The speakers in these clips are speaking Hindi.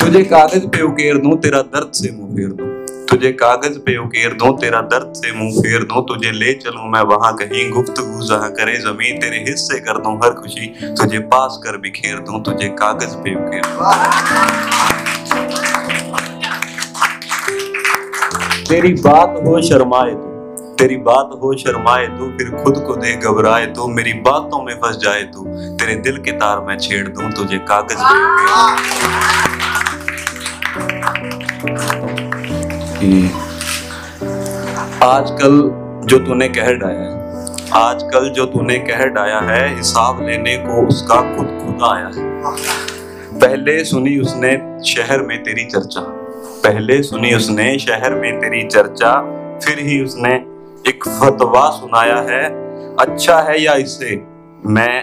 तुझे कागज़ पे उकेर दूँ, तेरा दर्द से मुँह फेर दूँ। तुझे कागज़ पे उकेर दूँ, तेरा दर्द से मुँह फेर दूँ। तुझे ले चलूँ, मैं वहाँ कहीं गुफ्तगू जहाँ करे, ज़मीन तेरे हिस्से कर दूँ, हर खुशी तुझे पास कर बिखेर दूँ। तुझे कागज़ पे उकेर दूँ। तेरी बात हो शर्माए तू। तेरी बात हो शर्माए तू, फिर खुद को दे घबराए तू, मेरी बातों में फंस जाए तू, तेरे दिल के तार मैं छेड़ दूँ, तुझे कागज़ आजकल जो तूने कह डाया है, आजकल जो तूने कह डाया है, हिसाब लेने को उसका खुद खुद आया है। पहले सुनी उसने शहर में तेरी चर्चा, पहले सुनी उसने शहर में तेरी चर्चा, फिर ही उसने एक फतवा सुनाया है अच्छा है या इसे? मैं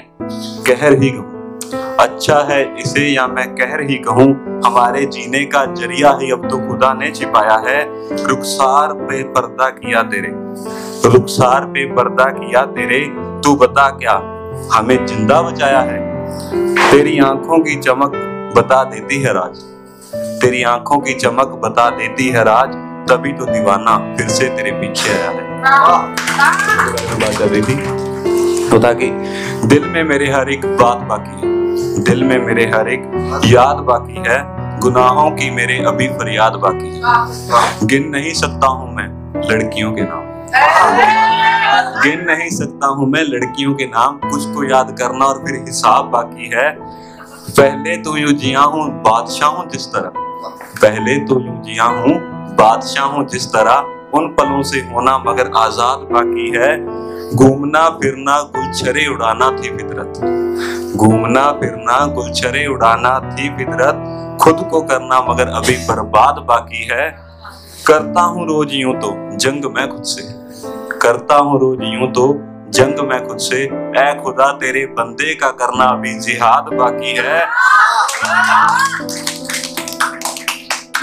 कहर ही कहूँ। अच्छा है इसे या मैं कहर ही कहूँ? हमारे जीने का ज़रिया ही अब तो खुदा ने छिपाया है। रुखसार पे पर्दा किया तेरे। रुखसार पे पर्दा किया तेरे, तू बता क्या? हमें ज़िंदा बचाया है। तेरी आँखों की चमक बता देती है राज। तेरी आँखों की चमक बता देती है राज। तभी तो दीवाना फिर से तेरे पीछे आया है। तो ताकि दिल में मेरे हर एक बात बाकी है। दिल में मेरे हर एक याद बाकी है। गुनाहों की मेरे अभी फरियाद बाकी है। गिन नहीं सकता हूँ मैं लड़कियों के नाम। गिन नहीं सकता हूँ मैं लड़कियों के नाम। कुछ को याद करना और फिर हिसाब बाकी है। पहले तो यूँ जिया हूँ, बादशाह हूँ जिस तरह। पहले तो यूँ जिया हूँ, बादशाह हूँ जिस तरह। उन पलों से होना मगर आज़ाद बाकी है। घूमना, फिरना, गुलछरे उड़ाना थी फितरत। घूमना, फिरना, गुलछरे उड़ाना थी फितरत। खुद को करना मगर अभी बर्बाद बाकी है। करता हूँ रोज यूँ तो जंग मैं खुद से। करता हूँ रोज यूँ तो जंग मैं खुद से। ऐ खुदा, तेरे बंदे का करना अभी जिहाद बाकी है।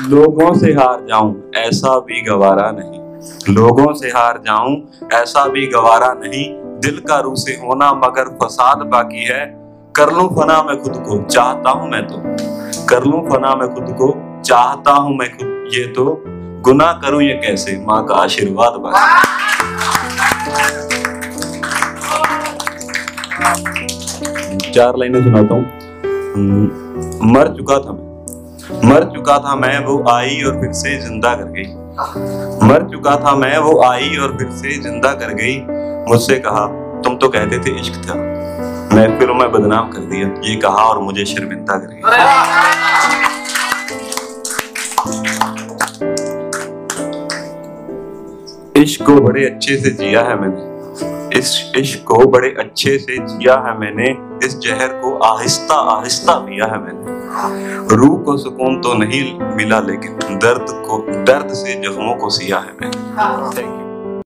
लोगों से हार जाऊँ ऐसा भी गवारा नहीं। लोगों से हार जाऊँ ऐसा भी गवारा नहीं। दिल का रू से होना मगर फसाद बाकी है। कर लूँ फना मैं खुद को चाहता हूँ मैं तो। कर लूँ फना मैं खुद को चाहता हूँ मैं खुद ये तो। गुना करूँ ये कैसे? माँ का आशीर्वाद बाकी चार लाइनें सुनाता हूँ। हम्म, मर चुका था मैं। मर चुका था मैं, वो आई और फिर से ज़िंदा कर गई। मर चुका था मैं, वो आई और फिर से ज़िंदा कर गई। मुझसे कहा, तुम तो कहते थे इश्क था। मैं फिर मैं बदनाम कर दिया। ये कहा और मुझे शर्मिंदा कर गई इश्क को बड़े अच्छे से जिया है मैंने। इस इश्क को बड़े अच्छे से जिया है मैंने। इस जहर को आहिस्ता आहिस्ता पिया है मैंने। रूह को सुकून तो नहीं मिला लेकिन दर्द को दर्द से जख्मों को सिया है मैंने। Thank you